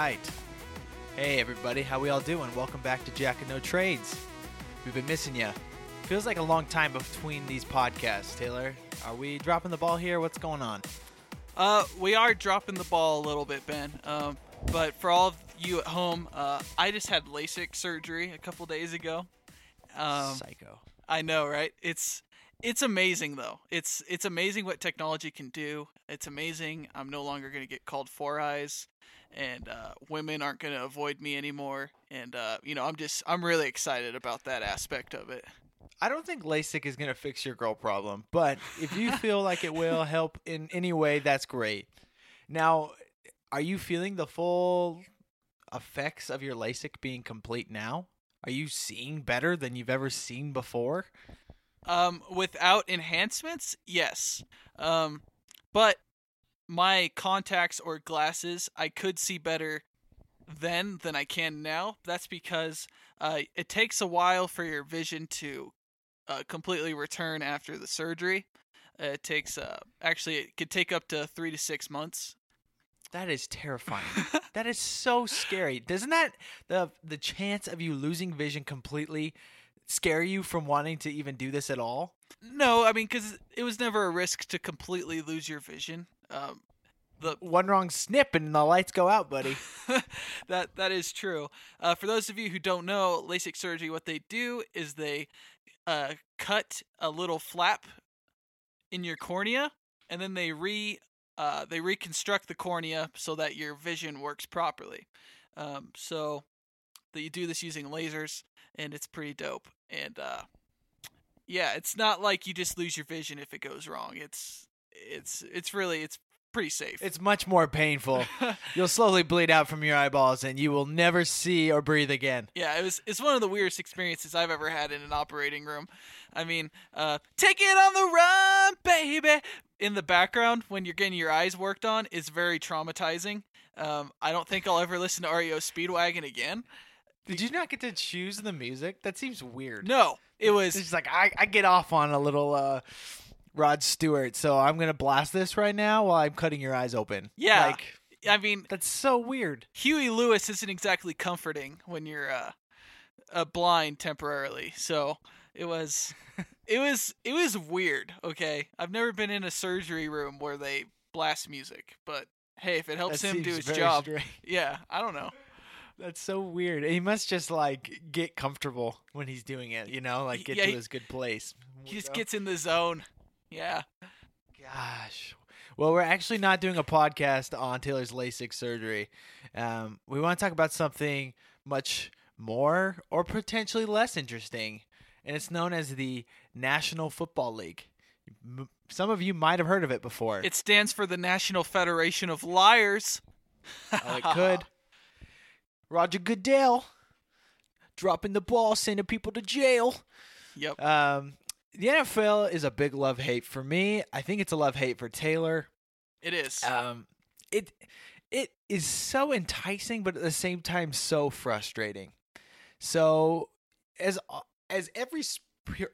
right. Hey everybody, how we all doing? Welcome back to Jack and No Trades. We've been missing you. Feels like a long time between these podcasts, Taylor. Are we dropping the ball here? What's going on? Uh, we are dropping the ball a little bit, Ben. Um, but for all of you at home, uh, I just had LASIK surgery a couple days ago. Um, Psycho. I know, right? It's it's amazing though. It's it's amazing what technology can do. It's amazing. I'm no longer going to get called four eyes, and uh, women aren't going to avoid me anymore. And uh, you know, I'm just I'm really excited about that aspect of it. I don't think LASIK is going to fix your girl problem, but if you feel like it will help in any way, that's great. Now, are you feeling the full effects of your LASIK being complete now? Are you seeing better than you've ever seen before? Um, without enhancements, yes. Um, but my contacts or glasses, I could see better then than I can now. That's because uh, it takes a while for your vision to uh, completely return after the surgery. Uh, it takes uh, actually it could take up to three to six months. That is terrifying. that is so scary. Doesn't that the the chance of you losing vision completely scare you from wanting to even do this at all? No, I mean because it was never a risk to completely lose your vision. Um, the One wrong snip and the lights go out, buddy. that that is true. Uh, for those of you who don't know, LASIK surgery, what they do is they uh, cut a little flap in your cornea, and then they re uh, they reconstruct the cornea so that your vision works properly. Um, so that you do this using lasers, and it's pretty dope. And uh, yeah, it's not like you just lose your vision if it goes wrong. It's it's it's really it's pretty safe. It's much more painful. You'll slowly bleed out from your eyeballs and you will never see or breathe again. Yeah, it was it's one of the weirdest experiences I've ever had in an operating room. I mean, uh, take it on the run, baby. In the background, when you're getting your eyes worked on, is very traumatizing. Um, I don't think I'll ever listen to REO Speedwagon again. Did you not get to choose the music? That seems weird. No, it was It's just like I, I get off on a little uh, Rod Stewart, so I'm gonna blast this right now while I'm cutting your eyes open. Yeah. like I mean, that's so weird. Huey Lewis isn't exactly comforting when you're uh, uh blind temporarily. So it was it was it was weird, okay? I've never been in a surgery room where they blast music, but hey, if it helps That him do his job. strange. Yeah, I don't know. That's so weird. He must just like get comfortable when he's doing it, you know, like get Yeah, to he- his good place. He just gets in the zone. Yeah. Gosh. Well, we're actually not doing a podcast on Taylor's LASIK surgery. Um, we want to talk about something much more or potentially less interesting, and it's known as the National Football League. M- Some of you might have heard of it before. It stands for the National Federation of Liars. Oh, it could. Roger Goodell dropping the ball, sending people to jail. Yep. Um, the NFL is a big love hate for me. I think it's a love hate for Taylor. It is. um it it is so enticing but at the same time so frustrating so as as every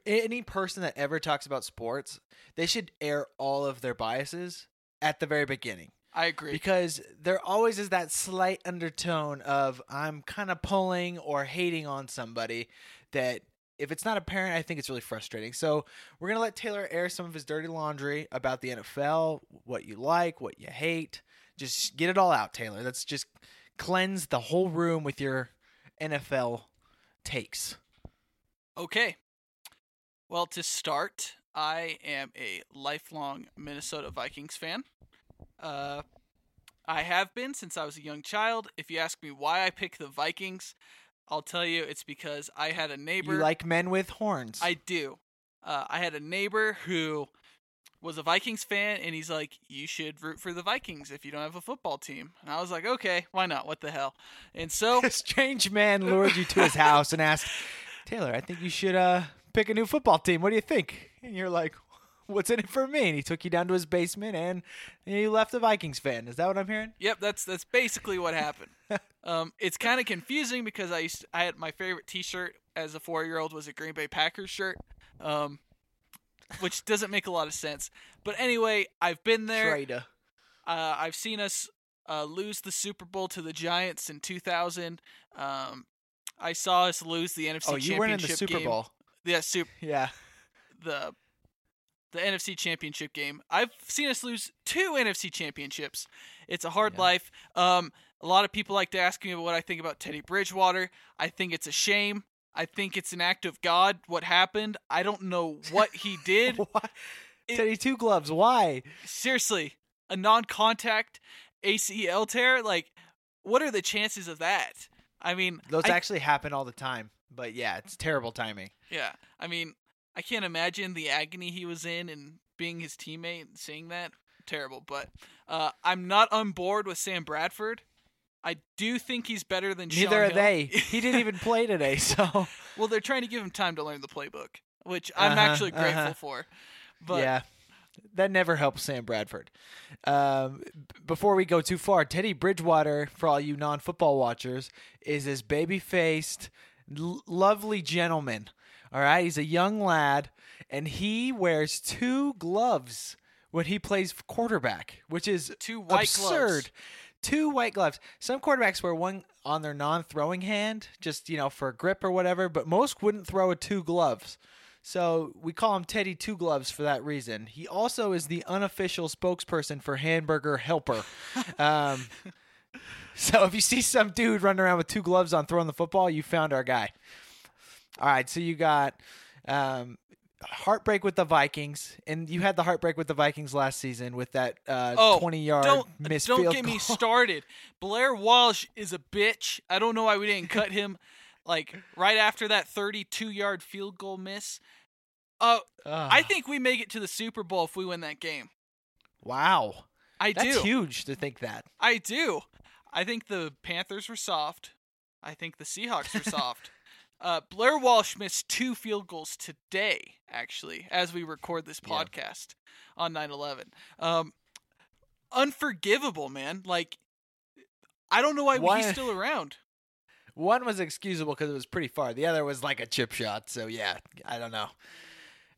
any person that ever talks about sports they should air all of their biases at the very beginning I agree. because there always is that slight undertone of i'm kind of pulling or hating on somebody that if it's not apparent i think it's really frustrating so we're to let taylor air some of his dirty laundry about the nfl what you like what you hate just get it all out taylor let's just cleanse the whole room with your nfl takes Okay. Well, to start, I am a lifelong Minnesota Vikings fan. Uh, I have been since I was a young child. If you ask me why I pick the Vikings, I'll tell you it's because I had a neighbor. you like men with horns I do. Uh, I had a neighbor who was a Vikings fan, and he's like, "You should root for the Vikings if you don't have a football team." And I was like, "Okay, why not? What the hell?" And so a strange man lured you to his house and asked taylor i think you should uh pick a new football team what do you think and you're like what's in it for me and he took you down to his basement and you left a vikings fan is that what i'm hearing Yep, that's that's basically what happened. um, it's kind of confusing because I used I had my favorite T-shirt as a four year old was a Green Bay Packers shirt, um, which doesn't make a lot of sense. But anyway, I've been there. traitor Uh, I've seen us uh, lose the Super Bowl to the Giants in 2000. Um, I saw us lose the NFC Championship. Oh, you weren't in the Super game. Bowl. Yeah, super Yeah. the the NFC Championship game. I've seen us lose two NFC Championships. It's a hard Yeah. life. Um, a lot of people like to ask me what I think about Teddy Bridgewater. I think it's a shame. I think it's an act of God. What happened? I don't know what he did. It- Teddy Two Gloves. Why? Seriously, a non-contact ACL tear. Like, what are the chances of that? I mean, Those I- actually happen all the time. But yeah, it's terrible timing. Yeah, I mean, I can't imagine the agony he was in and being his teammate and seeing that. Terrible, but uh, I'm not on board with Sam Bradford. I do think he's better than Shaun Neither are Hill. they. He didn't even play today, so well, they're trying to give him time to learn the playbook, which I'm Uh-huh, actually grateful uh-huh. for. But yeah, that never helps Sam Bradford. Um, before we go too far, Teddy Bridgewater, for all you non-football watchers, is this baby-faced, l- lovely gentleman. All right, he's a young lad, and he wears two gloves when he plays quarterback, which is two white absurd. gloves. Two white gloves. Some quarterbacks wear one on their non-throwing hand, just you know for a grip or whatever. But most wouldn't throw with two gloves. So we call him Teddy Two Gloves for that reason. He also is the unofficial spokesperson for Hamburger Helper. um, so if you see some dude running around with two gloves on throwing the football, you found our guy. All right, so you got um, heartbreak with the Vikings, and you had the heartbreak with the Vikings last season with that uh, Oh, 20 yard don't missed don't get me started. Blair Walsh is a bitch. I don't know why we didn't cut him. Like right after that 32 yard field goal miss. Uh, Ugh. I think we make it to the Super Bowl if we win that game. wow, I that's do. huge to think that. I do. I think the Panthers were soft. I think the Seahawks were soft. Uh, Blair Walsh missed two field goals today, actually, as we record this Yeah. podcast on 9 11. Um, unforgivable, man. Like, I don't know why he's still around. One was excusable because it was pretty far. The other was like a chip shot. So yeah, I don't know.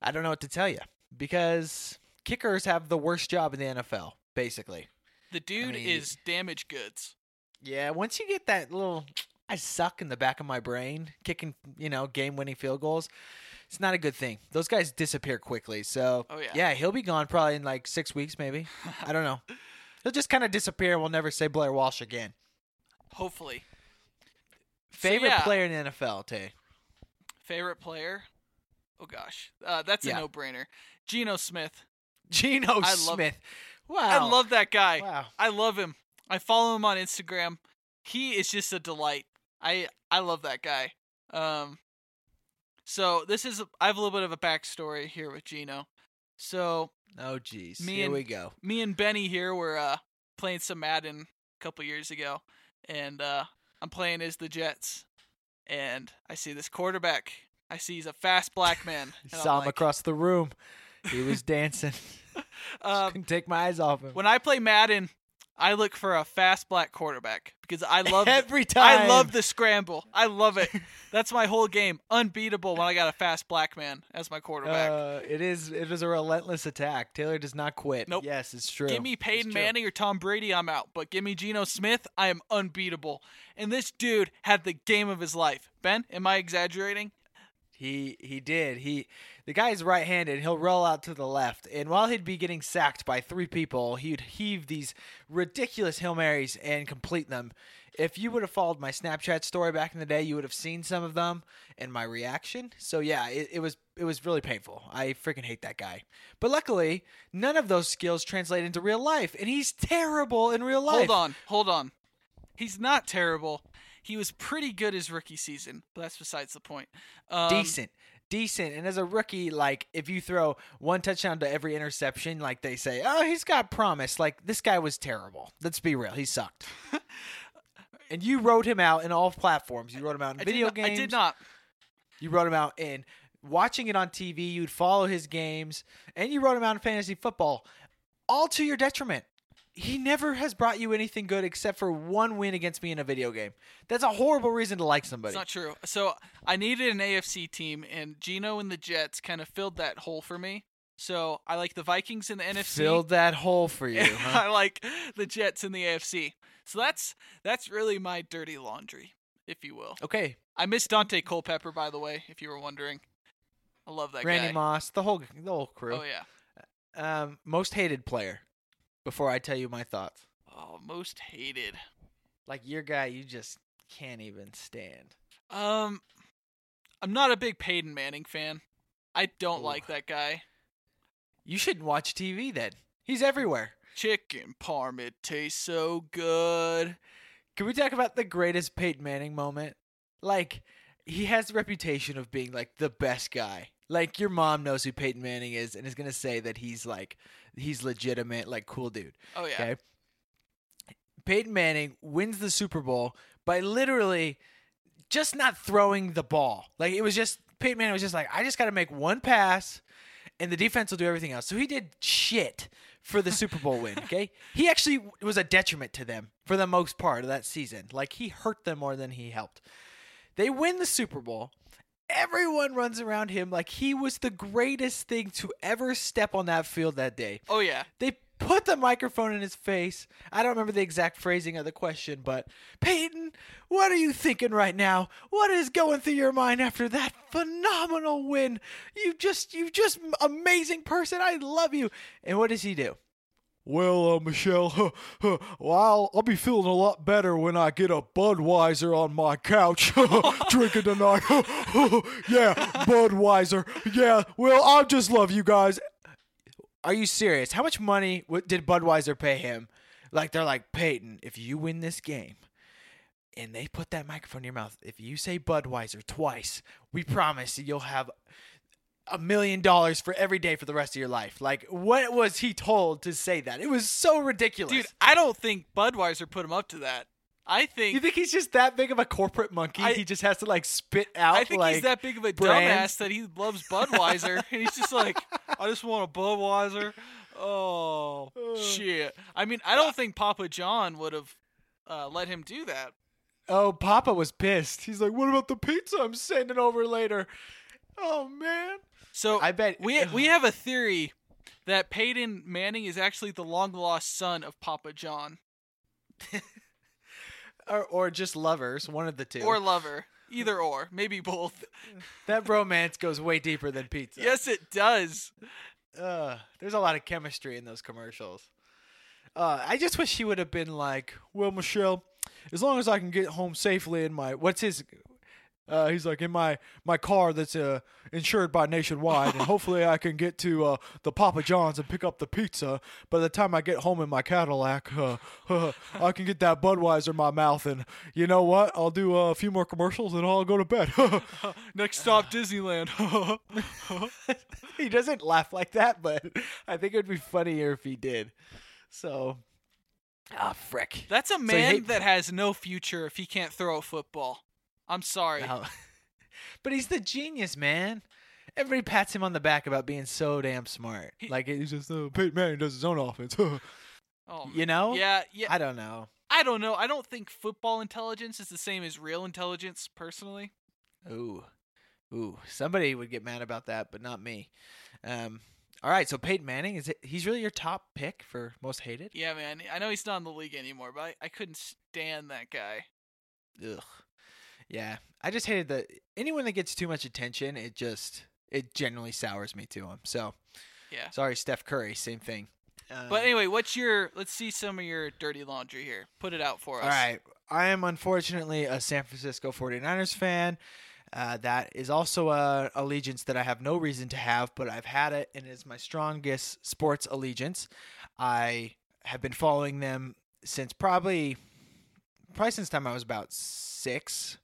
I don't know what to tell you because kickers have the worst job in the NFL, basically. The dude mean, is damaged goods. Yeah, once you get that little I suck in the back of my brain kicking, you know, game-winning field goals, it's not a good thing. Those guys disappear quickly. So, Oh, yeah. yeah, he'll be gone probably in like 6 weeks maybe. I don't know. He'll just kind of disappear. We'll never say Blair Walsh again. Hopefully. So, Favorite yeah. player in the NFL, Tay? Favorite player? Oh, gosh. Uh, that's Yeah. a no brainer. Geno Smith. Geno I love- Smith. Wow. I love that guy. Wow. I love him. I follow him on Instagram. He is just a delight. I I love that guy. Um, so this is I have a little bit of a backstory here with Geno. So Oh, jeez. Me Here and- we go. me and Benny here were uh, playing some Madden a couple years ago, and uh, I'm playing as the Jets, and I see this quarterback. I see he's a fast black man. and I'm Saw him like, across the room. He was dancing. um, Couldn't take my eyes off him. when I play Madden, I look for a fast black quarterback because I love Every time. I love the scramble. I love it. That's my whole game. Unbeatable when I got a fast black man as my quarterback. Uh, it is. It is a relentless attack. Taylor does not quit. Nope. Yes, it's true. give me Peyton. Manning or Tom Brady, I'm out. But give me Geno Smith, I am unbeatable. And this dude had the game of his life. Ben, am I exaggerating? He he did. He the guy's right-handed. He'll roll out to the left, and while he'd be getting sacked by three people, he'd heave these ridiculous hail marys and complete them. If you would have followed my Snapchat story back in the day, you would have seen some of them and my reaction. So yeah, it, it was it was really painful. I freaking hate that guy. But luckily, none of those skills translate into real life, and he's terrible in real life. Hold on, hold on. He's not terrible. He was pretty good his rookie season, but that's besides the point. Um, decent. Decent. And as a rookie like if you throw one touchdown to every interception like they say oh he's got promise. Like this guy was terrible. Let's be real. He sucked. And you wrote him out in all platforms. You wrote him out in I video not, games I did not. you wrote him out in watching it on tv you'd follow his games. And you wrote him out in fantasy football all to your detriment he never has brought you anything good except for one win against me in a video game that's a horrible reason to like somebody It's not true. So I needed an AFC team, and Geno and the Jets kind of filled that hole for me. So I like the Vikings in the NFC. Filled that hole for you. Huh? I like the Jets in the AFC. So that's that's really my dirty laundry, if you will. okay, I miss Daunte Culpepper, by the way, if you were wondering. I love that Randy guy. Moss, the whole the whole crew. Oh yeah. Um, most hated player. Before I tell you my thoughts, Oh, most hated. like your guy, you just can't even stand. Um, I'm not a big Peyton Manning fan. I don't Ooh. like that guy. You shouldn't watch TV then. He's everywhere. Chicken parm, it tastes so good. Can we talk about the greatest Peyton Manning moment? Like, he has the reputation of being like the best guy. Like your mom knows who Peyton Manning is and is gonna say that he's like he's legitimate, like cool dude. Oh yeah. Okay. Peyton Manning wins the Super Bowl by literally just not throwing the ball. Like it was just Peyton Manning was just like, I just got to make one pass, and the defense will do everything else. So he did shit for the Super Bowl win. Okay, he actually was a detriment to them for the most part of that season. Like he hurt them more than he helped. They win the Super Bowl. Everyone runs around him like he was the greatest thing to ever step on that field that day. Oh yeah. They put the microphone in his face. I don't remember the exact phrasing of the question, but Peyton, what are you thinking right now? What is going through your mind after that phenomenal win? You just, you just amazing person. I love you. And what does he do? Well, uh, Michelle, well, I'll, I'll be feeling a lot better when I get a Budweiser on my couch drinking tonight. yeah, Budweiser. Yeah, well, I just love you guys. Are you serious? How much money did Budweiser pay him? Like they're like Peyton, if you win this game, and they put that microphone in your mouth, if you say Budweiser twice, we promise you'll have a million dollars for every day for the rest of your life. Like, what was he told to say that? It was so ridiculous. Dude, I don't think Budweiser put him up to that. I think you think he's just that big of a corporate monkey? I- he just has to like spit out. I think like, he's that big of a brands. dumbass that he loves Budweiser, and he's just like, I just want a Budweiser. Oh shit! I mean, I don't think Papa John would have uh, let him do that. Oh, Papa was pissed. He's like, "What about the pizza I'm sending over later?" Oh man. So I bet we we have a theory that Peyton Manning is actually the long lost son of Papa John or, or just lovers, one of the two. or lover, either or, maybe both. that bromance goes way deeper than pizza. Yes, it does. Uh, there's a lot of chemistry in those commercials. Uh, I just wish he would have been like, "Well, Michelle, as long as I can get home safely in my what's his." Uh, he's like in my my car that's uh, insured by Nationwide, and hopefully I can get to uh, the Papa John's and pick up the pizza. By the time I get home in my Cadillac, uh, I can get that Budweiser in my mouth, and you know what? I'll do uh, a few more commercials, and I'll go to bed. Next stop, Disneyland. he doesn't laugh like that, but I think it would be funnier if he did. So, ah, frick. That's a man hate- that has no future if he can't throw a football. I'm sorry. No. but he's the genius, man. Everybody pats him on the back about being so damn smart. He- like he's just uh, Peyton Manning does his own offense. Oh, you know? yeah, yeah. I don't know. I don't know. I don't think football intelligence is the same as real intelligence, personally. Ooh, ooh. Somebody would get mad about that, but not me. Um. All right, so Peyton Manning is it? He's really your top pick for most hated. Yeah, man. I know he's not in the league anymore, but I, I couldn't stand that guy. Ugh. Yeah, I just hated that anyone that gets too much attention, it just it generally sours me to him. So Yeah. sorry, Steph Curry, same thing. Um, But anyway, what's your? Let's see some of your dirty laundry here. Put it out for us. all right, I am unfortunately a San Francisco 49ers fan. Uh, that is also a allegiance that I have no reason to have, but I've had it, and it is my strongest sports allegiance. I have been following them since probably, probably since time I was about six.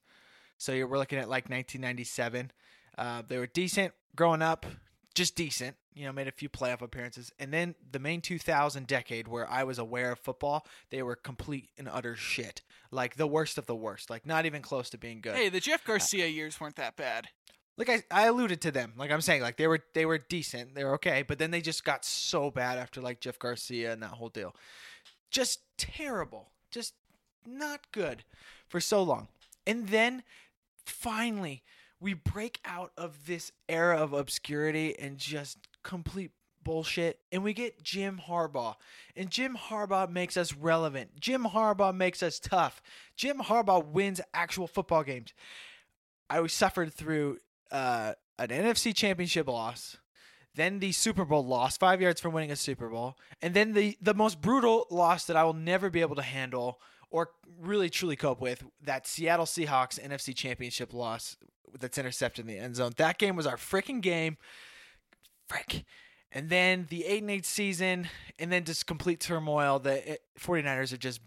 So you're, we're looking at like 1997. Uh, they were decent growing up, just decent. You know, made a few playoff appearances, and then the main 2000 decade where I was aware of football, they were complete and utter shit, like the worst of the worst, like not even close to being good. Hey, the Jeff Garcia years weren't that bad. like I, I alluded to them like i'm saying like they were they were decent they were okay but then they just got so bad after like jeff garcia and that whole deal just terrible just not good for so long and then finally we break out of this era of obscurity and just complete bullshit and we get Jim Harbaugh. And Jim Harbaugh makes us relevant. Jim Harbaugh makes us tough. Jim Harbaugh wins actual football games. I suffered through uh, an NFC championship loss, then the Super Bowl loss, five yards from winning a Super Bowl, and then the, the most brutal loss that I will never be able to handle or really truly cope with that Seattle Seahawks NFC championship loss that's intercepted in the end zone. That game was our freaking game. Frick. And then the 8 and 8 season, and then just complete turmoil. The 49ers are just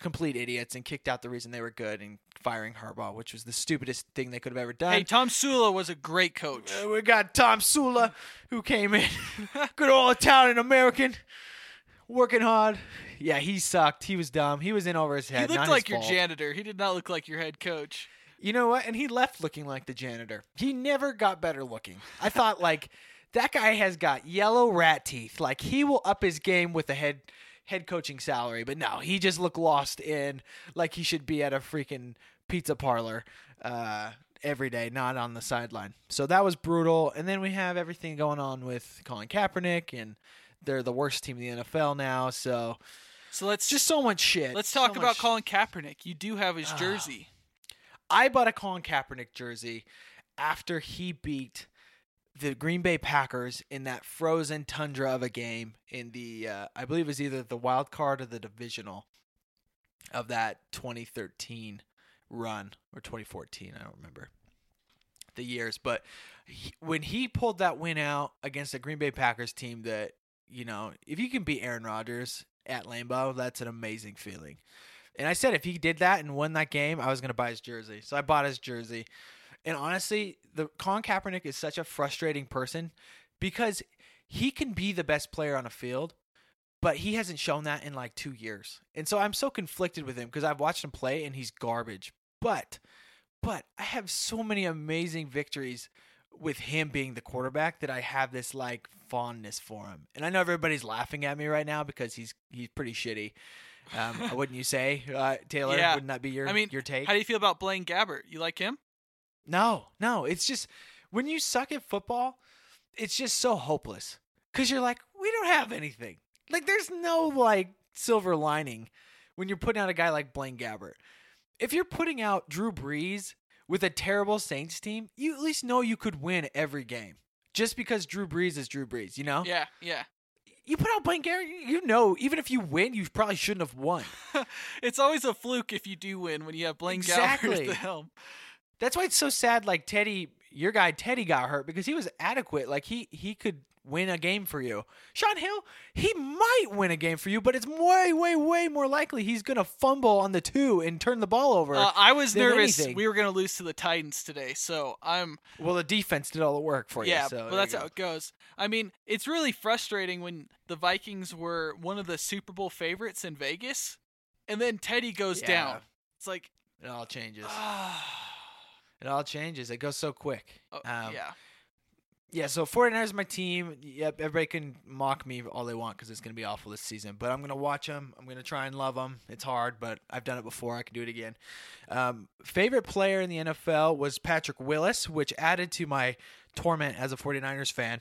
complete idiots and kicked out the reason they were good and firing Harbaugh, which was the stupidest thing they could have ever done. Hey, Tomsula was a great coach. Uh, we got Tomsula, who came in, good old Italian American, working hard. Yeah, he sucked. He was dumb. He was in over his head. He looked like your fault. janitor. He did not look like your head coach. You know what? And he left looking like the janitor. He never got better looking. I thought like that guy has got yellow rat teeth. Like he will up his game with a head head coaching salary, but no, he just looked lost in like he should be at a freaking pizza parlor uh, every day, not on the sideline. So that was brutal. And then we have everything going on with Colin Kaepernick, and they're the worst team in the NFL now. So So let's just so much shit. let's So talk about Colin Kaepernick. You do have his Ah. jersey. I bought a Colin Kaepernick jersey after he beat the Green Bay Packers in that frozen tundra of a game in the uh, I believe it was either the wild card or the divisional of that 2013 run or 2014 I don't remember the years but he, when he pulled that win out against the Green Bay Packers team that you know if you can beat Aaron Rodgers at Lambeau that's an amazing feeling and I said if he did that and won that game, I was going to buy his jersey. So I bought his jersey. And honestly, the Colin Kaepernick is such a frustrating person because he can be the best player on a field, but he hasn't shown that in like 2 years. And so I'm so conflicted with him because I've watched him play and he's garbage. But but I have so many amazing victories with him being the quarterback that I have this like fondness for him. And I know everybody's laughing at me right now because he's he's pretty shitty. Um, wouldn't you say, uh, Taylor? Yeah. Wouldn't that be your I mean, your take? How do you feel about Blaine Gabbert? You like him? No, no. It's just when you suck at football, it's just so hopeless because you're like, we don't have anything. Like, there's no like silver lining when you're putting out a guy like Blaine Gabbert. If you're putting out Drew Brees with a terrible Saints team, you at least know you could win every game. Just because Drew Brees is Drew Brees, you know? Yeah, yeah. You put out Blaine Gabbert, you know, even if you win, you probably shouldn't have won. it's always a fluke if you do win when you have Blaine Exactly. at the helm. That's why it's so sad. Like Teddy, your guy Teddy got hurt because he was adequate. Like he he could win a game for you. Shaun Hill, he might win a game for you, but it's way way way more likely he's gonna fumble on the two and turn the ball over. Uh, I was nervous anything. we were going to lose to the Titans today, so I'm well, the defense did all the work for yeah, you. So but there that's how it goes. I mean, it's really frustrating when the Vikings were one of the Super Bowl favorites in Vegas, and then Teddy goes Yeah. down. It's like, it all changes. It all changes. It goes so quick. oh, Um, yeah. Yeah, so 49ers my team. Yep, everybody can mock me all they want because it's going to be awful this season. But I'm going to watch them. I'm going to try and love them. It's hard, but I've done it before. I can do it again. Um, favorite player in the NFL was Patrick Willis, which added to my torment as a 49ers fan.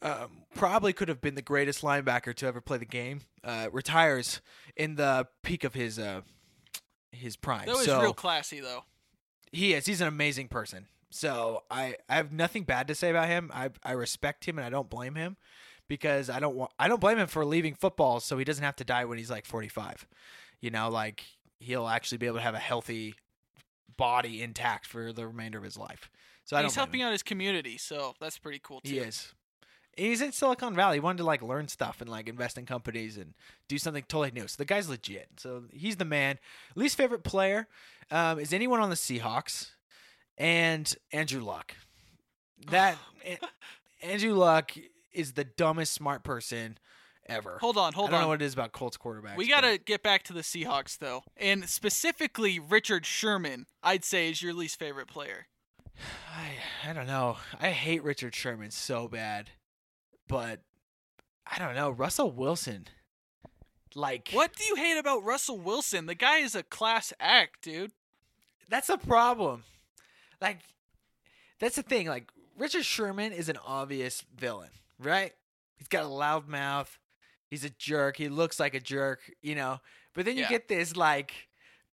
Um, probably could have been the greatest linebacker to ever play the game. Uh, retires in the peak of his uh, his prime. That was so, real classy, though. he is. He's an amazing person. So I, I have nothing bad to say about him. I I respect him and I don't blame him because I don't want I don't blame him for leaving football so he doesn't have to die when he's like 45. You know, like he'll actually be able to have a healthy body intact for the remainder of his life. So I He's helping him. out his community, so that's pretty cool too. He is. He's in Silicon Valley. He wanted to like learn stuff and like invest in companies and do something totally new. So the guy's legit. So he's the man. Least favorite player um, is anyone on the Seahawks and Andrew Luck. That Andrew Luck is the dumbest smart person ever. Hold on, hold on. I don't on. know what it is about Colts quarterbacks. We got to get back to the Seahawks though, and specifically Richard Sherman. I'd say is your least favorite player. I, I don't know. I hate Richard Sherman so bad, but I don't know. Russell Wilson, like What do you hate about Russell Wilson? The guy is a class act, dude. That's a problem. Like, that's the thing. Like, Richard Sherman is an obvious villain, right? He's got a loud mouth. He's a jerk. He looks like a jerk, you know. But then you Yeah. get this like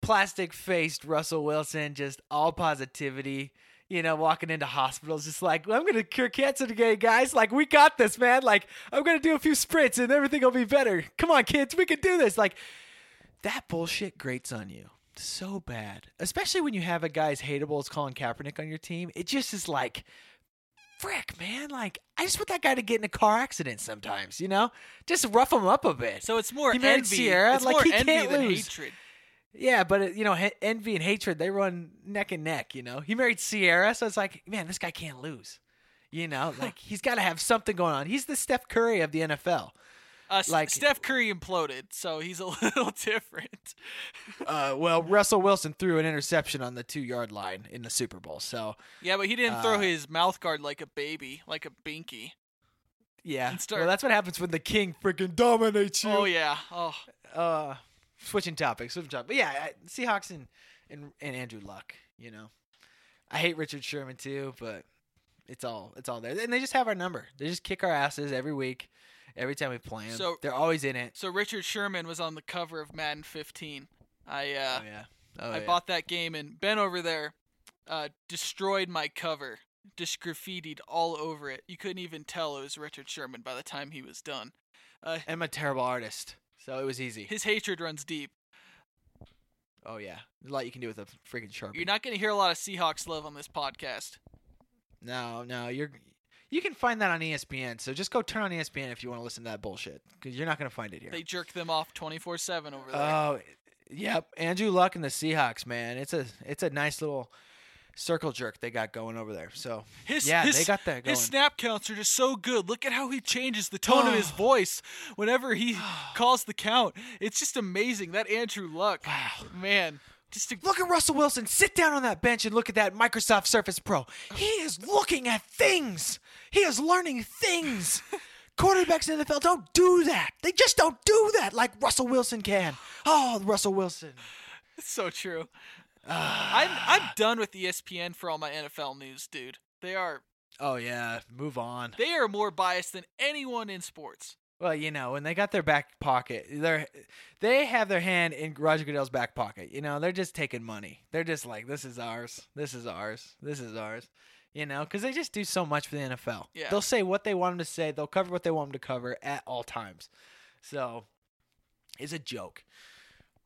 plastic faced Russell Wilson, just all positivity, you know, walking into hospitals, just like, I'm going to cure cancer today, guys. Like, we got this, man. Like, I'm going to do a few sprints and everything will be better. Come on, kids. We can do this. Like, that bullshit grates on you so bad, especially when you have a guy as hateable as Colin Kaepernick on your team. It just is like, frick, man. Like, I just want that guy to get in a car accident sometimes, you know? Just rough him up a bit. So it's more He envy. Ciara, It's like, more he envy can't than lose. hatred. Yeah, but it, you know, he- envy and hatred they run neck and neck. You know, he married Ciara, so it's like, man, this guy can't lose. You know, like he's got to have something going on. He's the Steph Curry of the NFL. Uh, Like- Steph Curry imploded, so he's a little different. Uh, well, Russell Wilson threw an interception on the two yard line in the Super Bowl, so Yeah, but he didn't throw Uh, his mouth guard like a baby, like a binky. yeah. Start- Well, that's what happens when the king freaking dominates you. Oh yeah. Oh, uh, switching topics, switching topics. But yeah, I- Seahawks and, and and Andrew Luck. You know, I hate Richard Sherman too, but it's all it's all there, and they just have our number. They just kick our asses every week, every time we play them. So- they're always in it. so Richard Sherman was on the cover of Madden 15. I uh, oh yeah. Oh, I yeah. bought that game, and Ben over there uh, destroyed my cover, just graffitied all over it. You couldn't even tell it was Richard Sherman by the time he was done. Uh, I'm a terrible artist, so it was easy. his hatred runs deep. Oh yeah, There's a lot you can do with a freaking sharpie. You're not going to hear a lot of Seahawks love on this podcast. No, no, you're. You can find that on ESPN. So just go turn on ESPN if you want to listen to that bullshit, because you're not going to find it here. They jerk them off 24/7 over there. Oh, yep. Andrew Luck and the Seahawks, man. It's a it's a nice little circle jerk they got going over there. So his, yeah, his, they got that going. His snap counts are just so good. Look at how he changes the tone of his voice whenever he calls the count. It's just amazing. That Andrew Luck, Wow. man, just a, Look at Russell Wilson. Sit down on that bench and look at that Microsoft Surface Pro. He is looking at things. He is learning things. Quarterbacks in the NFL don't do that. They just don't do that like Russell Wilson can. Oh, Russell Wilson. it's so true. Ah. I'm I'm done with ESPN for all my NFL news, dude. They are Oh yeah, move on. they are more biased than anyone in sports. Well, you know, when they got their back pocket, they're they have their hand in Roger Goodell's back pocket. You know, they're just taking money. They're just like, this is ours. This is ours. This is ours. You know, because they just do so much for the NFL. Yeah. They'll say what they want them to say. They'll cover what they want them to cover at all times. So, it's a joke.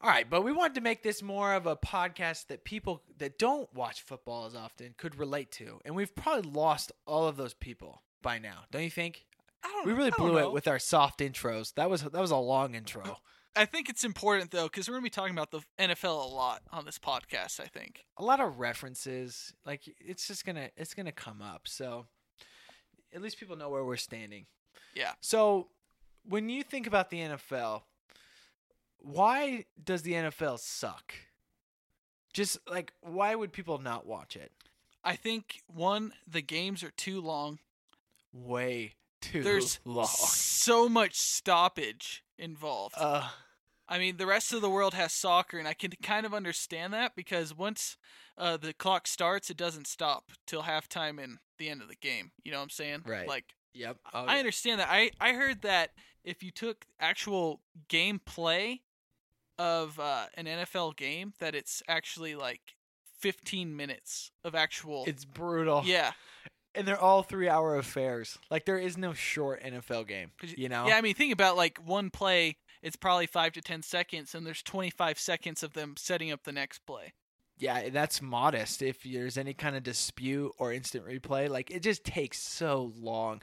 All right, but we wanted to make this more of a podcast that people that don't watch football as often could relate to, and we've probably lost all of those people by now. Don't you think? I don't We really blew know. it with our soft intros. That was that was a long intro. I think it's important though because we're gonna be talking about the NFL a lot on this podcast. I think. A lot of references. Like it's just gonna it's gonna come up. So at least people know where we're standing. Yeah. So when you think about the NFL, why does the NFL suck? Just like why would people not watch it? I think one, the games are too long. Way too There's long. so much stoppage involved. Uh, I mean, the rest of the world has soccer, and I can kind of understand that because once uh, the clock starts, it doesn't stop till halftime and the end of the game. You know what I'm saying? Right. Like, yep. Oh, I yeah. understand that. I I heard that if you took actual gameplay of uh, an NFL game, that it's actually like 15 minutes of actual. It's brutal. yeah, and they're all three hour affairs. Like there is no short NFL game. You know? Yeah, I mean, think about like one play. It's probably five to ten seconds, and there's 25 seconds of them setting up the next play. Yeah, that's modest. If there's any kind of dispute or instant replay, like it just takes so long.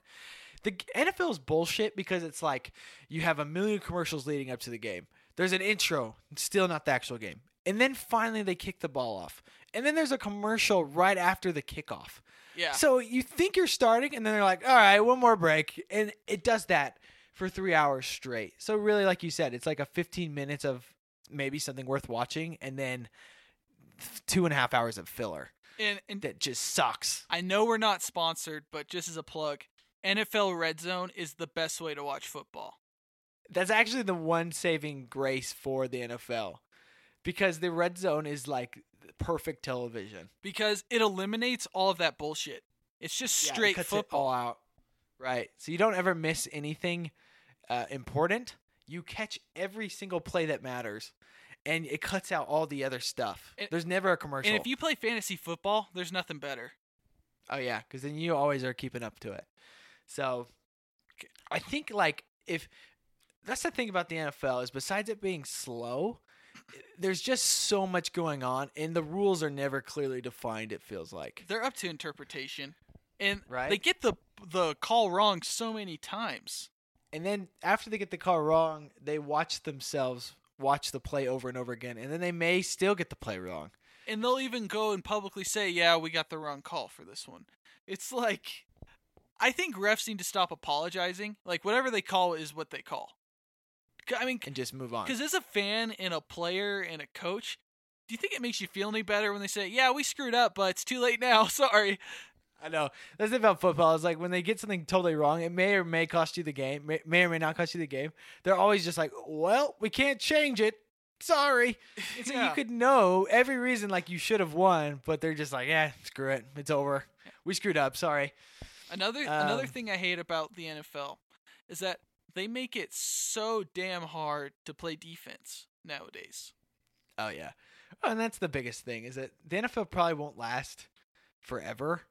The NFL is bullshit because it's like you have a million commercials leading up to the game. There's an intro, still not the actual game. And then finally they kick the ball off. And then there's a commercial right after the kickoff. Yeah. So you think you're starting, and then they're like, all right, one more break. And it does that for three hours straight. So, really, like you said, it's like a 15 minutes of maybe something worth watching, and then two and a half hours of filler and and that just sucks. I know we're not sponsored, but just as a plug, NFL Red Zone is the best way to watch football. That's actually the one saving grace for the NFL because the red zone is like perfect television. because it eliminates all of that bullshit. It's just Yeah, straight cuts it football. all out. Right. So you don't ever miss anything uh, important. You catch every single play that matters, and it cuts out all the other stuff. And- There's never a commercial. And if you play fantasy football, there's nothing better. oh yeah, because then you always are keeping up to it. So I think like if that's the thing about the NFL is besides it being slow, there's just so much going on, and the rules are never clearly defined. It feels like. They're up to interpretation, and right? they get the the call wrong so many times. And then after they get the call wrong, they watch themselves watch the play over and over again, and then they may still get the play wrong. And they'll even go and publicly say, "Yeah, we got the wrong call for this one." It's like I think refs need to stop apologizing. Like whatever they call is what they call. I mean, and just move on. because as a fan and a player and a coach, do you think it makes you feel any better when they say, "Yeah, we screwed up, but it's too late now. Sorry." I know that's the thing about football. Is like when they get something totally wrong, it may or may cost you the game, may, may or may not cost you the game. They're always just like, "Well, we can't change it. Sorry." And so you could know every reason like you should have won, but they're just like, "Yeah, screw it. It's over. We screwed up. Sorry." Another another Um, thing I hate about the NFL is that they make it so damn hard to play defense nowadays. Oh yeah, oh, and that's the biggest thing is that the NFL probably won't last forever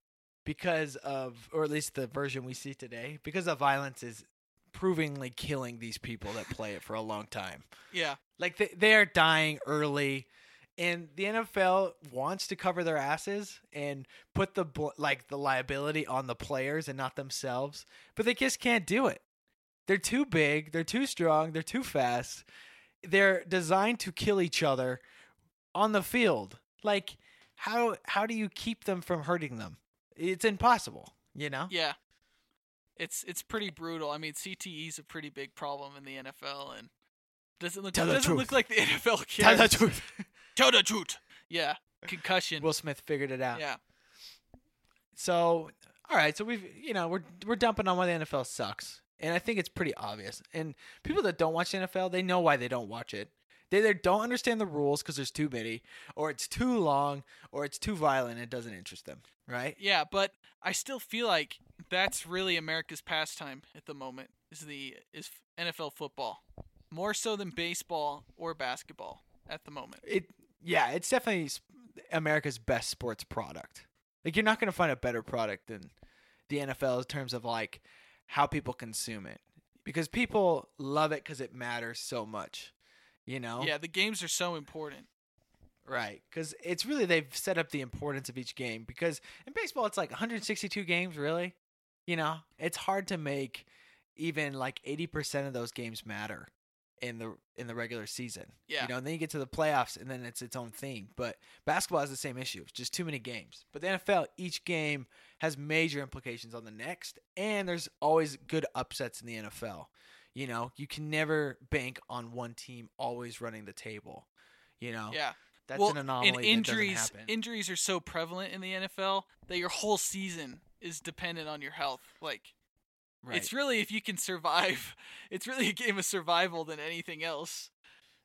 because of, or at least the version we see today, because the violence is provingly killing these people that play it for a long time. Yeah. Like they they are dying early, and the NFL wants to cover their asses and put the like the liability on the players and not themselves, but they just can't do it. They're too big, they're too strong, they're too fast. They're designed to kill each other on the field. Like how how do you keep them from hurting them? It's impossible, you know? Yeah. It's it's pretty brutal. I mean, CTE is a pretty big problem in the NFL and doesn't look Tell doesn't truth. look like the NFL cares. Tell the truth. Tell the truth. Yeah. Concussion. Will Smith figured it out. yeah. So, all right, so we've you know we're we're dumping on why the NFL sucks, and I think it's pretty obvious. And people that don't watch the NFL, they know why they don't watch it. They either don't understand the rules because there's too many, or it's too long, or it's too violent. and It doesn't interest them, right? Yeah, but I still feel like that's really America's pastime at the moment is the is NFL football. More so than baseball or basketball at the moment. It yeah, it's definitely America's best sports product. Like you're not going to find a better product than the NFL in terms of like how people consume it, because people love it because it matters so much. You know? Yeah, the games are so important. Right, because it's really they've set up the importance of each game. Because in baseball, it's like 162 games. Really, you know, it's hard to make even like 80 percent of those games matter in the in the regular season. Yeah. you know, and then you get to the playoffs, and then it's its own thing. But basketball has the same issue; it's just too many games. But the NFL, each game has major implications on the next, and there's always good upsets in the NFL. You know, you can never bank on one team always running the table. You know, Yeah. that's well, an anomaly. and injuries injuries are so prevalent in the NFL that your whole season is dependent on your health. Like right. it's really if you can survive. It's really a game of survival than anything else.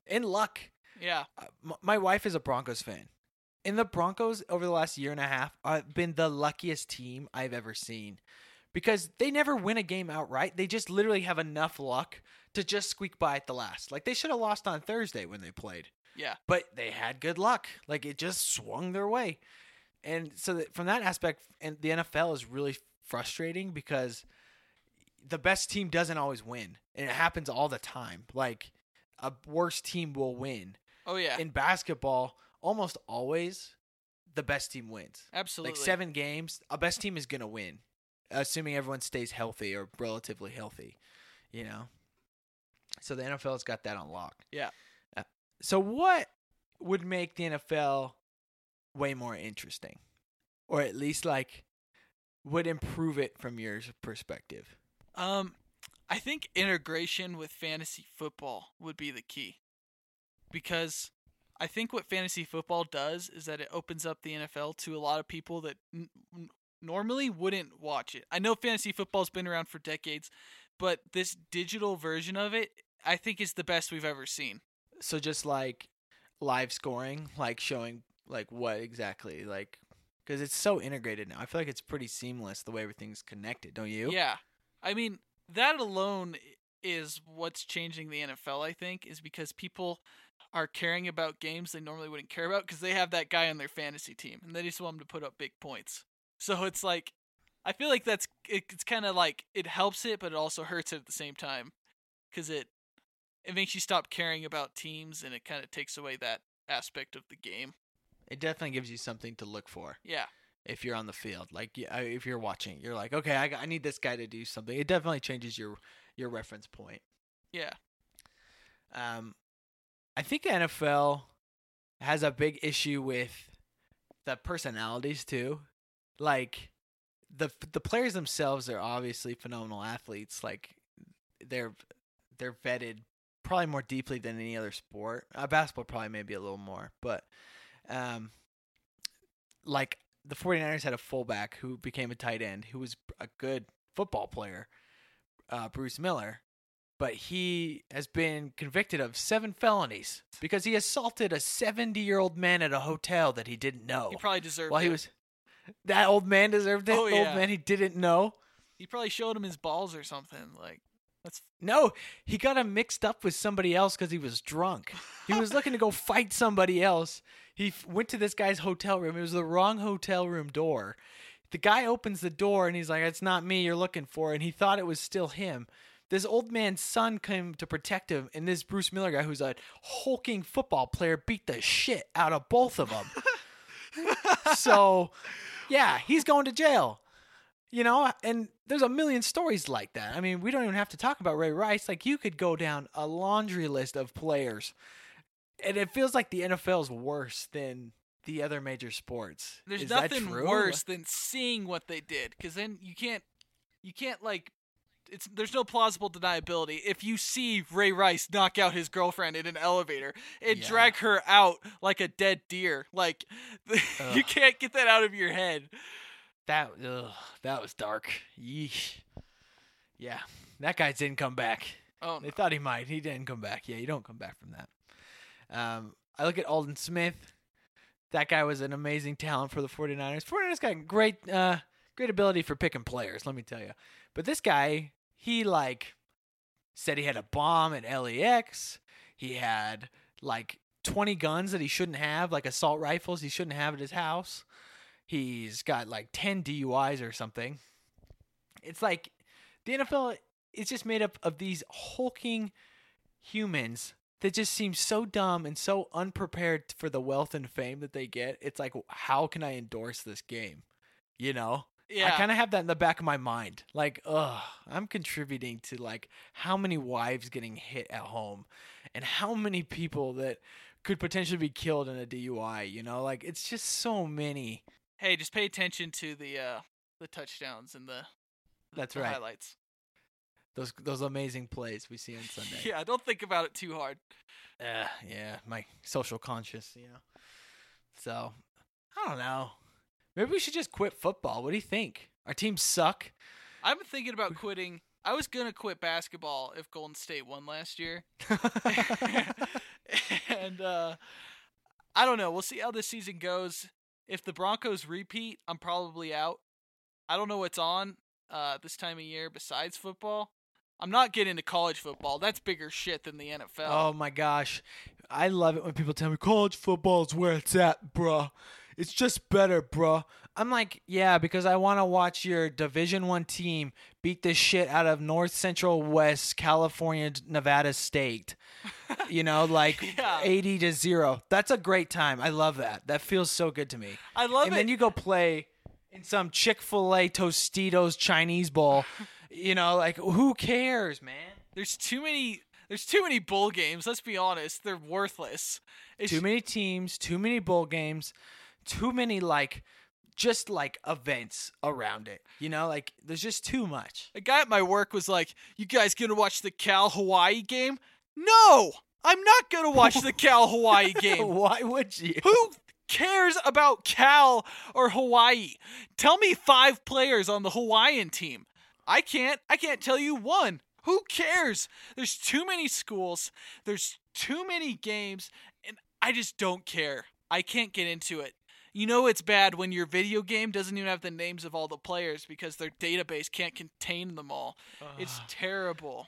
in luck. Yeah. Uh, m- my wife is a Broncos fan, and the Broncos over the last year and a half have been the luckiest team I've ever seen because they never win a game outright. They just literally have enough luck to just squeak by at the last. Like they should have lost on Thursday when they played. Yeah. but they had good luck. Like it just swung their way, and so that from that aspect, and the NFL is really frustrating because the best team doesn't always win, and it happens all the time. Like a worse team will win. Oh yeah. In basketball, almost always the best team wins. Absolutely. Like seven games, a best team is gonna win, assuming everyone stays healthy or relatively healthy. You know, so the NFL's got that on lock. Yeah. Uh, so what would make the NFL way more interesting, or at least like would improve it from your perspective? Um, I think integration with fantasy football would be the key. Because I think what fantasy football does is that it opens up the NFL to a lot of people that n- normally wouldn't watch it. I know fantasy football's been around for decades, but this digital version of it, I think, is the best we've ever seen. So just like live scoring, like showing like what exactly like because it's so integrated now. I feel like it's pretty seamless the way everything's connected. Don't you? Yeah. I mean, that alone is what's changing the NFL, I think, is because people are caring about games they normally wouldn't care about because they have that guy on their fantasy team and they just want him to put up big points. So it's like, I feel like that's it, it's kind of like it helps it, but it also hurts it at the same time because it it makes you stop caring about teams and it kind of takes away that aspect of the game. It definitely gives you something to look for Yeah, if you're on the field. Like if you're watching, you're like, okay, I, I need this guy to do something. It definitely changes your your reference point. yeah. Um, I think the NFL has a big issue with the personalities too. Like the the players themselves are obviously phenomenal athletes. Like they're they're vetted probably more deeply than any other sport. Uh, basketball probably maybe a little more, but um, like the 49ers had a fullback who became a tight end who was a good football player, uh, Bruce Miller but he has been convicted of seven felonies because he assaulted a 70 year old man at a hotel that he didn't know. He probably deserved While it. he was. That old man deserved it? Oh, yeah. old man he didn't know? He probably showed him his balls or something. Like that's No, he got him mixed up with somebody else because he was drunk. He was looking to go fight somebody else. He f- went to this guy's hotel room. It was the wrong hotel room door. The guy opens the door and he's like, It's not me you're looking for. And he thought it was still him. This old man's son came to protect him, and this Bruce Miller guy, who's a hulking football player, beat the shit out of both of them. so, yeah, he's going to jail. You know, and there's a million stories like that. I mean, we don't even have to talk about Ray Rice. Like, you could go down a laundry list of players, and it feels like the NFL is worse than the other major sports. there's Is nothing worse than seeing what they did because then you can't you can't like it's there's no plausible deniability if you see Ray Rice knock out his girlfriend in an elevator and Yeah. drag her out like a dead deer like you can't get that out of your head That ugh, that was dark. Yeesh. Yeah, that guy didn't come back. oh They thought he might. He didn't come back. Yeah, you don't come back from that. Um, I look at Aldon Smith. That guy was an amazing talent for the 49ers. 49ers got great uh, great ability for picking players, let me tell you. But this guy, he like said he had a bomb at LAX. He had like 20 guns that he shouldn't have, like assault rifles he shouldn't have at his house. He's got like 10 DUIs or something. It's like the NFL is just made up of these hulking humans that just seem so dumb and so unprepared for the wealth and fame that they get. It's like, how can I endorse this game? You know? Yeah I kind of have that in the back of my mind. Like, ugh, I'm contributing to like how many wives getting hit at home and how many people that could potentially be killed in a DUI, you know? Like it's just so many. hey just pay attention to the uh the touchdowns and the That's the right. highlights Those those amazing plays we see on Sunday. yeah don't think about it too hard Uh, yeah, my social conscious, you know. So, I don't know. Maybe we should just quit football. What do you think? Our teams suck. I've been thinking about quitting I was gonna quit basketball if Golden State won last year and uh, I don't know. We'll see how this season goes. If the Broncos repeat, I'm probably out. I don't know what's on uh, this time of year besides football. I'm not getting into college football. That's bigger shit than the NFL. oh my gosh. I love it when people tell me college football is where it's at, bruh. It's just better, bro. I'm like, yeah, because I want to watch your Division One team beat the shit out of North Central West California Nevada State. You know, like Yeah. 80 to 0. That's a great time. I love that. That feels so good to me. I love and it. then you go play in some Chick Fil A Tostitos Chinese bowl. you know, like who cares, man? there's too many. There's too many bowl games. Let's be honest. They're worthless. It's, Too many teams, too many bowl games, too many like just like events around it. You know, like there's just too much. A guy at my work was like, "You guys gonna watch the Cal Hawaii game?" No, I'm not gonna watch the Cal Hawaii game. Why would you? Who cares about Cal or Hawaii? Tell me five players on the Hawaiian team. I can't. I can't tell you one. Who cares? There's too many schools. There's too many games, and I just don't care. I can't get into it. You know it's bad when your video game doesn't even have the names of all the players because their database can't contain them all. It's terrible.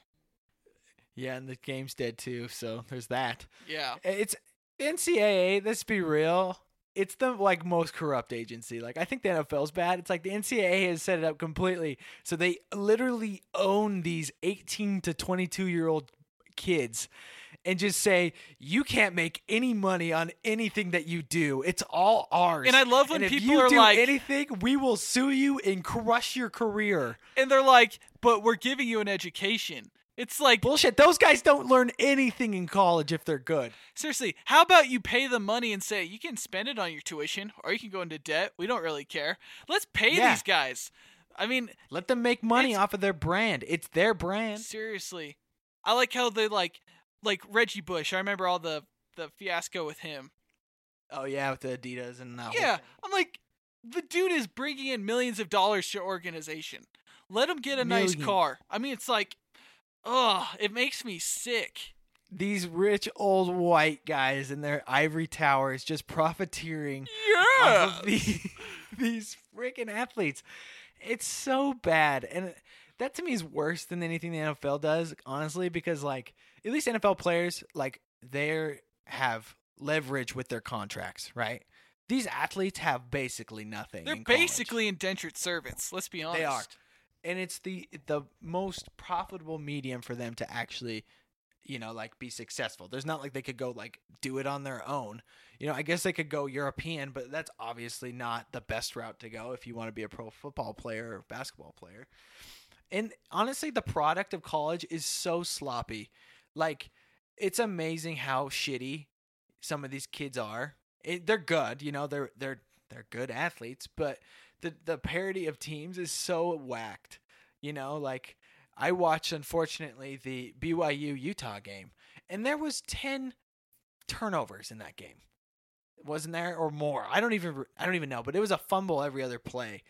yeah, and the game's dead too. So there's that. Yeah. It's NCAA. Let's be real. It's the like most corrupt agency. Like I think the NFL's bad. It's like the NCAA has set it up completely. So they literally own these 18 to 22 year old kids and just say you can't make any money on anything that you do. It's all ours. And I love when And if people you are do like- anything, we will sue you and crush your career. And they're like, "But we're giving you an education." It's like, Bullshit. Those guys don't learn anything in college if they're good. seriously, how about you pay the money and say you can spend it on your tuition or you can go into debt. We don't really care. Let's pay Yeah. these guys. I mean, Let them make money off of their brand. It's their brand. seriously. I like how they like like Reggie Bush. I remember all the the fiasco with him. Oh yeah, with the Adidas and that. Yeah. I'm like, the dude is bringing in millions of dollars to your organization. Let him get a nice car. I mean, it's like, ugh, it makes me sick. These rich old white guys in their ivory towers just profiteering Yeah. of these, these freaking athletes. It's so bad, and that to me is worse than anything the NFL does, honestly, because like at least NFL players like they have leverage with their contracts, right? These athletes have basically nothing. They're in basically indentured servants. Let's be honest. They are, and it's the the most profitable medium for them to actually, you know, like be successful. There's not like they could go like do it on their own. You know, I guess they could go European, but that's obviously not the best route to go if you want to be a pro football player or basketball player. And honestly, the product of college is so sloppy. Like, it's amazing how shitty some of these kids are. It, they're good, you know, they're they're they're good athletes, but the the parity of teams is so whacked. You know, like I watched unfortunately the BYU Utah game, and there was ten turnovers in that game. Wasn't there or more? I don't even I don't even know, but it was a fumble every other play.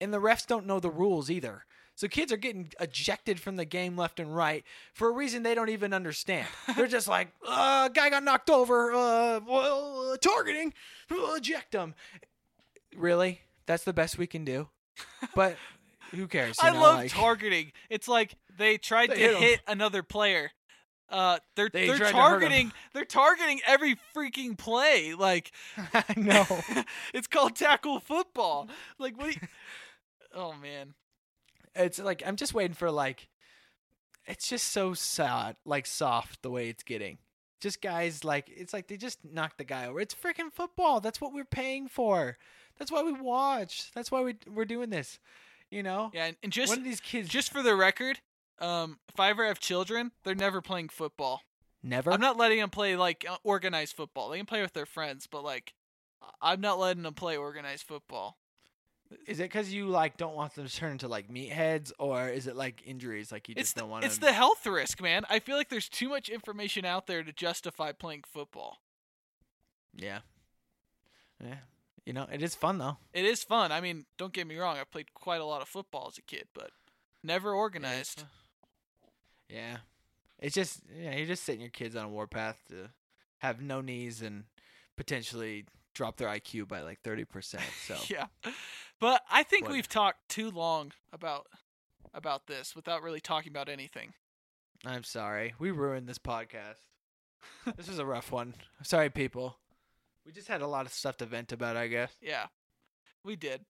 And the refs don't know the rules either. So kids are getting ejected from the game left and right for a reason they don't even understand. They're just like, uh, guy got knocked over, uh, well, uh, targeting, uh, eject him. Really? That's the best we can do? But who cares? I know, love like- targeting. It's like they tried They to hit hit another player. Uh, they're They they are hurt 'em. targeting. They're targeting every freaking play. Like I know. it's called tackle football. Like what? You, oh man. It's like I'm just waiting for like it's just so sad, like soft the way it's getting. Just guys like it's like they just knock the guy over. It's freaking football. That's what we're paying for. That's why we watch. That's why we we're doing this. You know? Yeah, and, and just One of these kids just for the record, um, if I ever have children, they're never playing football. never I'm not letting them play like uh, organized football. They can play with their friends, but like, I'm not letting them play organized football. Is it cuz you like don't want them to turn into like meatheads or is it like injuries like you It's just the, don't want it's the health risk, man. I feel like there's too much information out there to justify playing football. Yeah. Yeah. You know, it is fun though. It is fun. I mean, don't get me wrong. I played quite a lot of football as a kid, but never organized. Yeah. It's just yeah, you're just setting your kids on a warpath to have no knees and potentially drop their IQ by like thirty percent. So yeah, but I think What- we've talked too long about about this without really talking about anything. I'm sorry. We ruined this podcast. this was a rough one. Sorry people. We just had a lot of stuff to vent about, I guess. Yeah, we did.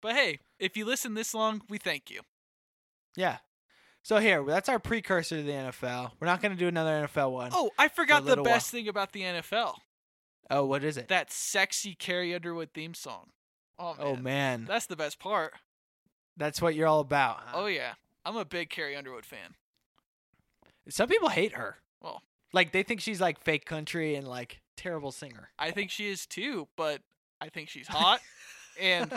But hey, if you listen this long, we thank you. Yeah. So here, that's our precursor to the NFL. We're not gonna do another NFL one. Oh, I forgot the best thing about the NFL. Oh, what is it? That sexy Carrie Underwood theme song. Oh, oh man, oh man. that's the best part. That's what you're all about. huh? Oh yeah, I'm a big Carrie Underwood fan. Some people hate her. Well, Like they think she's like fake country and like terrible singer. I think she is too, but I think she's hot, and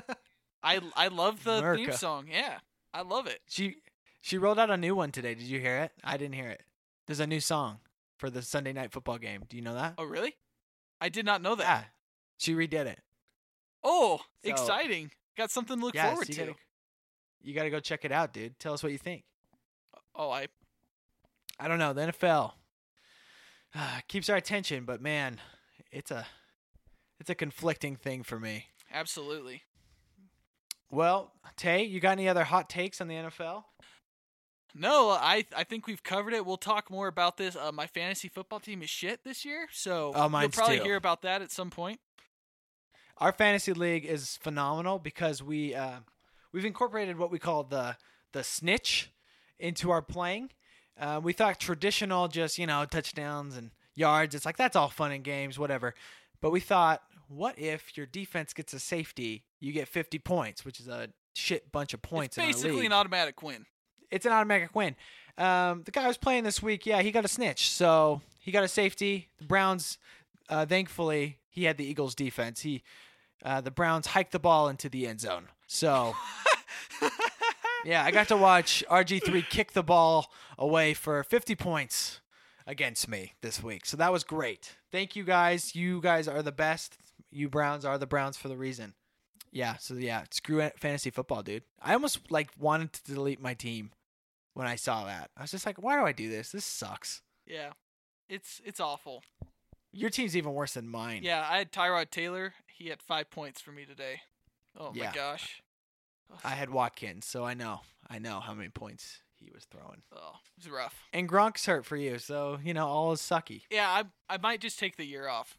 I I love the theme song. Yeah, I love it. She she rolled out a new one today. Did you hear it? I didn't hear it. There's a new song for the Sunday night football game. Do you know that? Oh really? I did not know that. yeah. She redid it. Oh, So- exciting! Got something to look Yes, forward you to. Gotta, you gotta go check it out, dude. Tell us what you think. Oh, I I don't know. The NFL uh, keeps our attention, but man, it's a. it's a conflicting thing for me. Absolutely. Well, Tay, you got any other hot takes on the NFL? No, I I think we've covered it. We'll talk more about this. Uh, my fantasy football team is shit this year, so Oh, you'll probably too. hear about that at some point. Our fantasy league is phenomenal because we uh, we've incorporated what we call the the snitch into our playing. Uh, we thought traditional, just you know, touchdowns and yards. It's like that's all fun and games, whatever. But we thought, what if your defense gets a safety? You get 50 points, which is a shit bunch of points. it's basically an automatic win. it's an automatic win. Um, the guy I was playing this week, yeah, he got a snitch. So he got a safety. The Browns, uh, thankfully, he had the Eagles defense. He, uh, the Browns hiked the ball into the end zone. So yeah, I got to watch RG3 kick the ball away for 50 points against me this week. So that was great. Thank you guys. You guys are the best. You Browns are the Browns for the reason. Yeah, so yeah, screw fantasy football, dude. I almost like wanted to delete my team when I saw that. I was just like, why do I do this? This sucks. Yeah, it's it's awful. Your team's even worse than mine. Yeah, I had Tyrod Taylor. He had five points for me today. Oh Yeah. my gosh. I had Watkins, so I know. I know how many points he was throwing. Oh, it was rough. And Gronk's hurt for you, so you know all is sucky. Yeah, I I might just take the year off.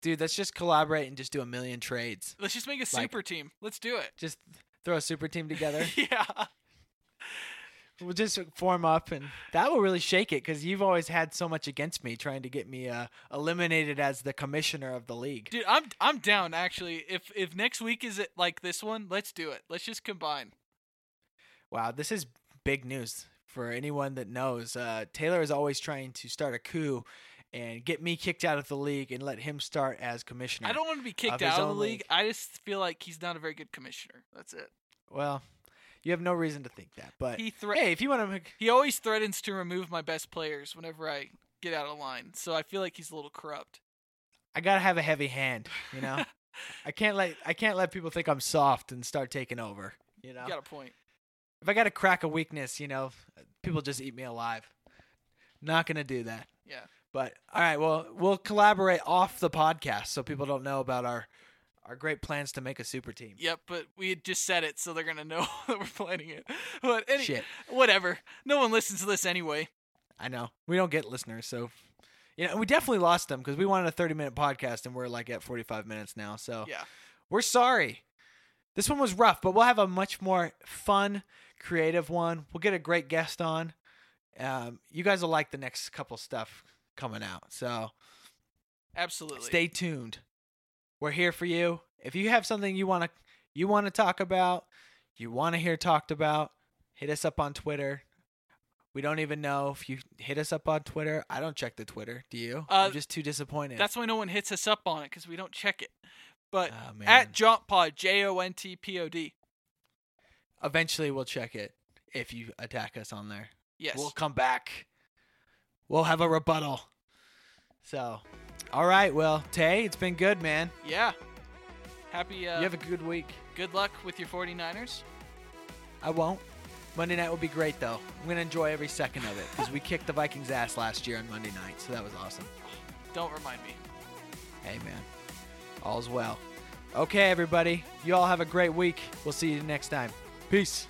Dude, let's just collaborate and just do a million trades. Let's just make a Like- super team. Let's do it. Just throw a super team together. yeah. We'll just form up, and that will really shake it because you've always had so much against me, trying to get me uh, eliminated as the commissioner of the league. Dude, I'm I'm down actually. If if next week is it like this one, let's do it. Let's just combine. Wow, this is big news for anyone that knows. Uh, Taylor is always trying to start a coup and get me kicked out of the league and let him start as commissioner. I don't want to be kicked out of the league. league. I just feel like he's not a very good commissioner. That's it. Well, you have no reason to think that, but He thre- hey, if you want to, he always threatens to remove my best players whenever I get out of line. So I feel like he's a little corrupt. I gotta have a heavy hand. You know, I can't let I can't let people think I'm soft and start taking over. You know, You got a point. if I got to crack a weakness, you know, people just eat me alive. Not gonna do that. Yeah. But all right, well, we'll collaborate off the podcast so people don't know about our our great plans to make a super team. Yep, but we had just said it, so they're gonna know that we're planning it. But any, Shit, whatever. No one listens to this anyway. I know we don't get listeners, so you know we definitely lost them because we wanted a 30 minute podcast and we're like at 45 minutes now. So Yeah. we're sorry. This one was rough, but we'll have a much more fun, creative one. We'll get a great guest on. Um, you guys will like the next couple stuff coming out. So Absolutely. stay tuned. We're here for you. If you have something you want to you want to talk about, you want to hear talked about, hit us up on Twitter. We don't even know if you hit us up on Twitter. I don't check the Twitter. Do you? Uh, I'm just too disappointed. That's why no one hits us up on it because we don't check it. But Oh, at JontPod, J O N T P O D. Eventually, we'll check it if you attack us on there. Yes. We'll come back. We'll have a rebuttal. So, all right. Well, Tay, it's been good, man. yeah. Happy. Uh, you have a good week. good luck with your 49ers. I won't. Monday night will be great, though. I'm going to enjoy every second of it because we kicked the Vikings' ass last year on Monday night, so that was awesome. Don't remind me. Hey, man. All's well. Okay, everybody. You all have a great week. We'll see you next time. Peace.